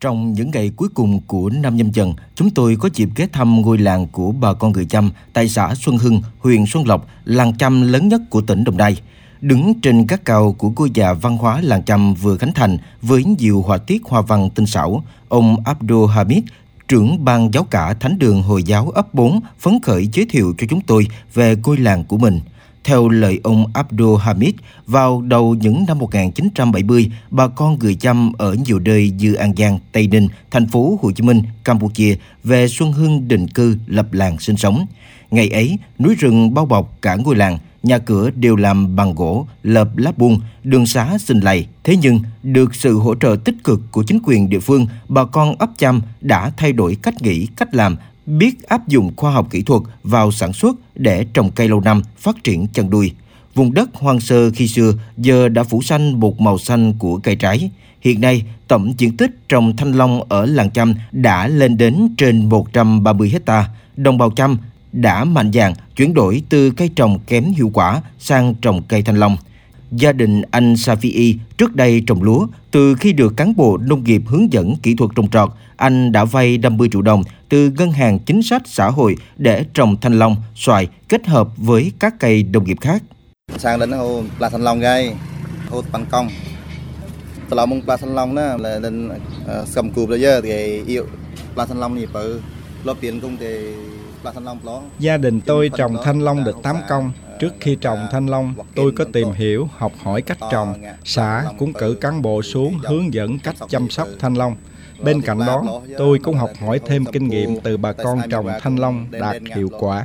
Trong những ngày cuối cùng của năm nhâm dần, chúng tôi có dịp ghé thăm ngôi làng của bà con người Chăm tại xã Xuân Hưng, huyện Xuân Lộc, làng Chăm lớn nhất của tỉnh Đồng Nai. Đứng trên các cao của ngôi nhà văn hóa làng Chăm vừa khánh thành với nhiều họa tiết hoa văn tinh xảo, ông Abdul Hamid, trưởng ban giáo cả Thánh đường Hồi giáo ấp 4, phấn khởi giới thiệu cho chúng tôi về ngôi làng của mình – theo lời ông Abdul Hamid, vào đầu những năm 1970, bà con người Chăm ở nhiều nơi như An Giang, Tây Ninh, thành phố Hồ Chí Minh, Campuchia về Xuân Hưng định cư lập làng sinh sống. Ngày ấy, núi rừng bao bọc cả ngôi làng, nhà cửa đều làm bằng gỗ, lợp lá buông, đường xá xình lầy. Thế nhưng, được sự hỗ trợ tích cực của chính quyền địa phương, bà con ấp chăm đã thay đổi cách nghĩ, cách làm biết áp dụng khoa học kỹ thuật vào sản xuất để trồng cây lâu năm, phát triển chăn nuôi. Vùng đất hoang sơ khi xưa giờ đã phủ xanh một màu xanh của cây trái. Hiện nay, tổng diện tích trồng thanh long ở làng Chăm đã lên đến trên 130 hecta. Đồng bào Chăm đã mạnh dạn chuyển đổi từ cây trồng kém hiệu quả sang trồng cây thanh long. Gia đình anh Safi trước đây trồng lúa, từ khi được cán bộ nông nghiệp hướng dẫn kỹ thuật trồng trọt, anh đã vay 50 triệu đồng từ ngân hàng chính sách xã hội để trồng thanh long, xoài kết hợp với các cây nông nghiệp khác. Sang đến hồ là thanh long gai, hồ bằng công. Từ lâu mong thanh long đó là lên cầm cụp bây giờ thì yêu là thanh long thì phải lo tiền công thì Gia đình tôi trồng thanh long được 8 công. Trước khi trồng thanh long, tôi có tìm hiểu, học hỏi cách trồng. Xã cũng cử cán bộ xuống hướng dẫn cách chăm sóc thanh long. Bên cạnh đó, tôi cũng học hỏi thêm kinh nghiệm từ bà con trồng thanh long đạt hiệu quả.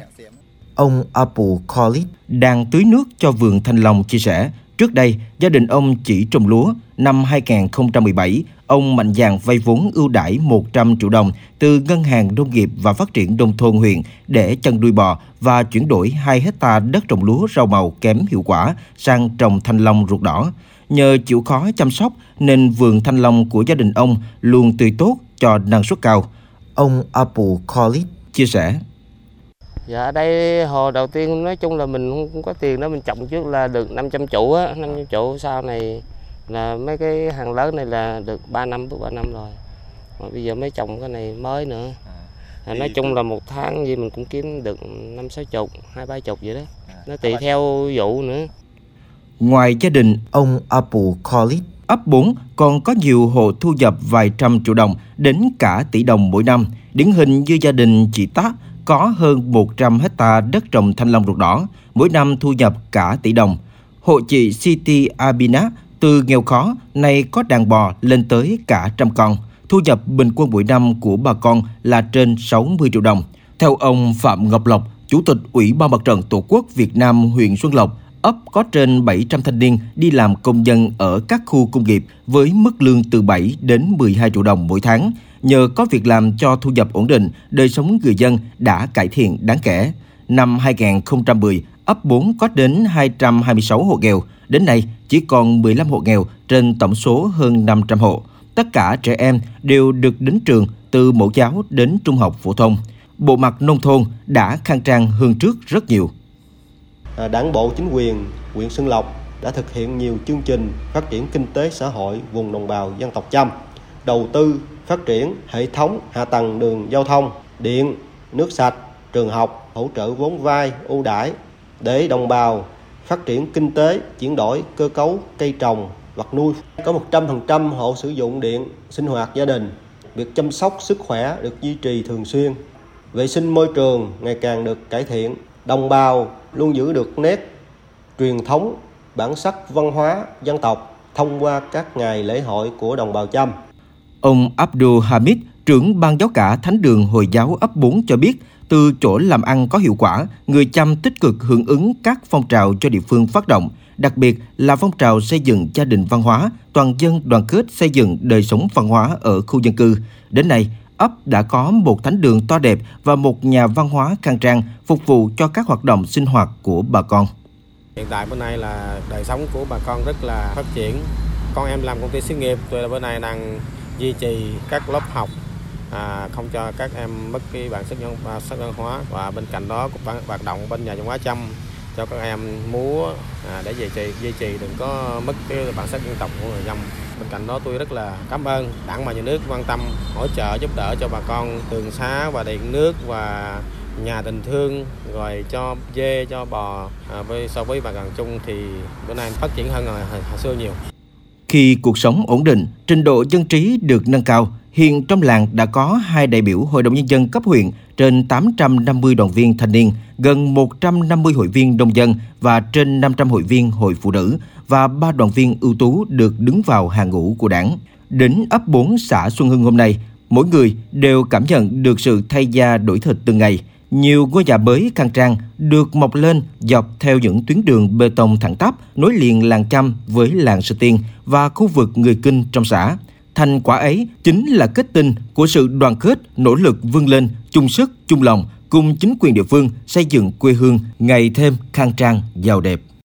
Ông Apple Collins đang tưới nước cho vườn thanh long chia sẻ, trước đây gia đình ông chỉ trồng lúa. Năm 2017, ông mạnh dạn vay vốn ưu đãi 100 triệu đồng từ Ngân hàng Nông nghiệp và Phát triển Nông thôn huyện để chăn nuôi bò và chuyển đổi 2 hecta đất trồng lúa rau màu kém hiệu quả sang trồng thanh long ruột đỏ. Nhờ chịu khó chăm sóc nên vườn thanh long của gia đình ông luôn tươi tốt cho năng suất cao. Ông Apple Collins chia sẻ. Dạ đây hồi đầu tiên nói chung là mình không có tiền đó mình trồng trước là được 500 trụ á, 500 trụ sau này là mấy cái hàng lớn này là được 3 năm bước 3 năm rồi. Mà bây giờ mới trồng cái này mới nữa. À, nói chung là một tháng gì mình cũng kiếm được năm sáu chục, hai ba chục vậy đó. Nó tùy theo vụ nữa. Ngoài gia đình ông Apple Collins, ấp 4 còn có nhiều hộ thu nhập vài trăm triệu đồng đến cả tỷ đồng mỗi năm. Điển hình như gia đình chị Tá có hơn 100 hecta đất trồng thanh long ruột đỏ, mỗi năm thu nhập cả tỷ đồng. Hộ chị City Abina từ nghèo khó nay có đàn bò lên tới cả trăm con. Thu nhập bình quân mỗi năm của bà con là trên 60 triệu đồng. Theo ông Phạm Ngọc Lộc, Chủ tịch Ủy ban Mặt trận Tổ quốc Việt Nam huyện Xuân Lộc, ấp có trên 700 thanh niên đi làm công nhân ở các khu công nghiệp với mức lương từ 7 đến 12 triệu đồng mỗi tháng. Nhờ có việc làm cho thu nhập ổn định, đời sống người dân đã cải thiện đáng kể. Năm 2010, ấp 4 có đến 226 hộ nghèo, đến nay chỉ còn 15 hộ nghèo trên tổng số hơn 500 hộ. Tất cả trẻ em đều được đến trường từ mẫu giáo đến trung học phổ thông. Bộ mặt nông thôn đã khang trang hơn trước rất nhiều. À, Đảng bộ chính quyền huyện Xuân Lộc đã thực hiện nhiều chương trình phát triển kinh tế xã hội vùng đồng bào dân tộc Chăm, đầu tư phát triển hệ thống hạ tầng đường giao thông, điện, nước sạch, trường học, hỗ trợ vốn vay ưu đãi để đồng bào phát triển kinh tế, chuyển đổi cơ cấu cây trồng, vật nuôi. Có 100% hộ sử dụng điện sinh hoạt gia đình. Việc chăm sóc sức khỏe được duy trì thường xuyên. Vệ sinh môi trường ngày càng được cải thiện. Đồng bào luôn giữ được nét truyền thống, bản sắc văn hóa dân tộc thông qua các ngày lễ hội của đồng bào Chăm. Ông Abdul Hamid, trưởng ban giáo cả Thánh đường Hồi giáo ấp 4 cho biết, từ chỗ làm ăn có hiệu quả, người chăm tích cực hưởng ứng các phong trào cho địa phương phát động, đặc biệt là phong trào xây dựng gia đình văn hóa, toàn dân đoàn kết xây dựng đời sống văn hóa ở khu dân cư. Đến nay, ấp đã có một thánh đường to đẹp và một nhà văn hóa khang trang phục vụ cho các hoạt động sinh hoạt của bà con. Hiện tại bữa nay là đời sống của bà con rất là phát triển. Con em làm công ty xí nghiệp, tôi là bữa nay đang duy trì các lớp học à, không cho các em mất cái bản sắc văn sắc văn hóa. Và bên cạnh đó cũng hoạt động bên nhà văn hóa chăm cho các em múa. À, để duy trì duy trì đừng có mất cái bản sắc dân tộc của người dân Bên cạnh đó tôi rất là cảm ơn đảng và nhà nước quan tâm hỗ trợ giúp đỡ cho bà con đường xá và điện nước và nhà tình thương. Rồi cho dê cho bò. À, với so với bà gần chung thì bữa nay phát triển hơn hồi, hồi xưa nhiều. Khi cuộc sống ổn định, trình độ dân trí được nâng cao, hiện trong làng đã có hai đại biểu Hội đồng Nhân dân cấp huyện, trên 850 đoàn viên thanh niên, gần 150 hội viên nông dân và trên 500 hội viên hội phụ nữ và ba đoàn viên ưu tú được đứng vào hàng ngũ của đảng. Đến ấp 4 xã Xuân Hưng hôm nay, mỗi người đều cảm nhận được sự thay da đổi thịt từng ngày. Nhiều ngôi nhà mới khang trang được mọc lên dọc theo những tuyến đường bê tông thẳng tắp nối liền làng Chăm với làng sơ Tiên và khu vực người Kinh trong xã. Thành quả ấy chính là kết tinh của sự đoàn kết, nỗ lực vươn lên, chung sức, chung lòng cùng chính quyền địa phương xây dựng quê hương ngày thêm khang trang, giàu đẹp.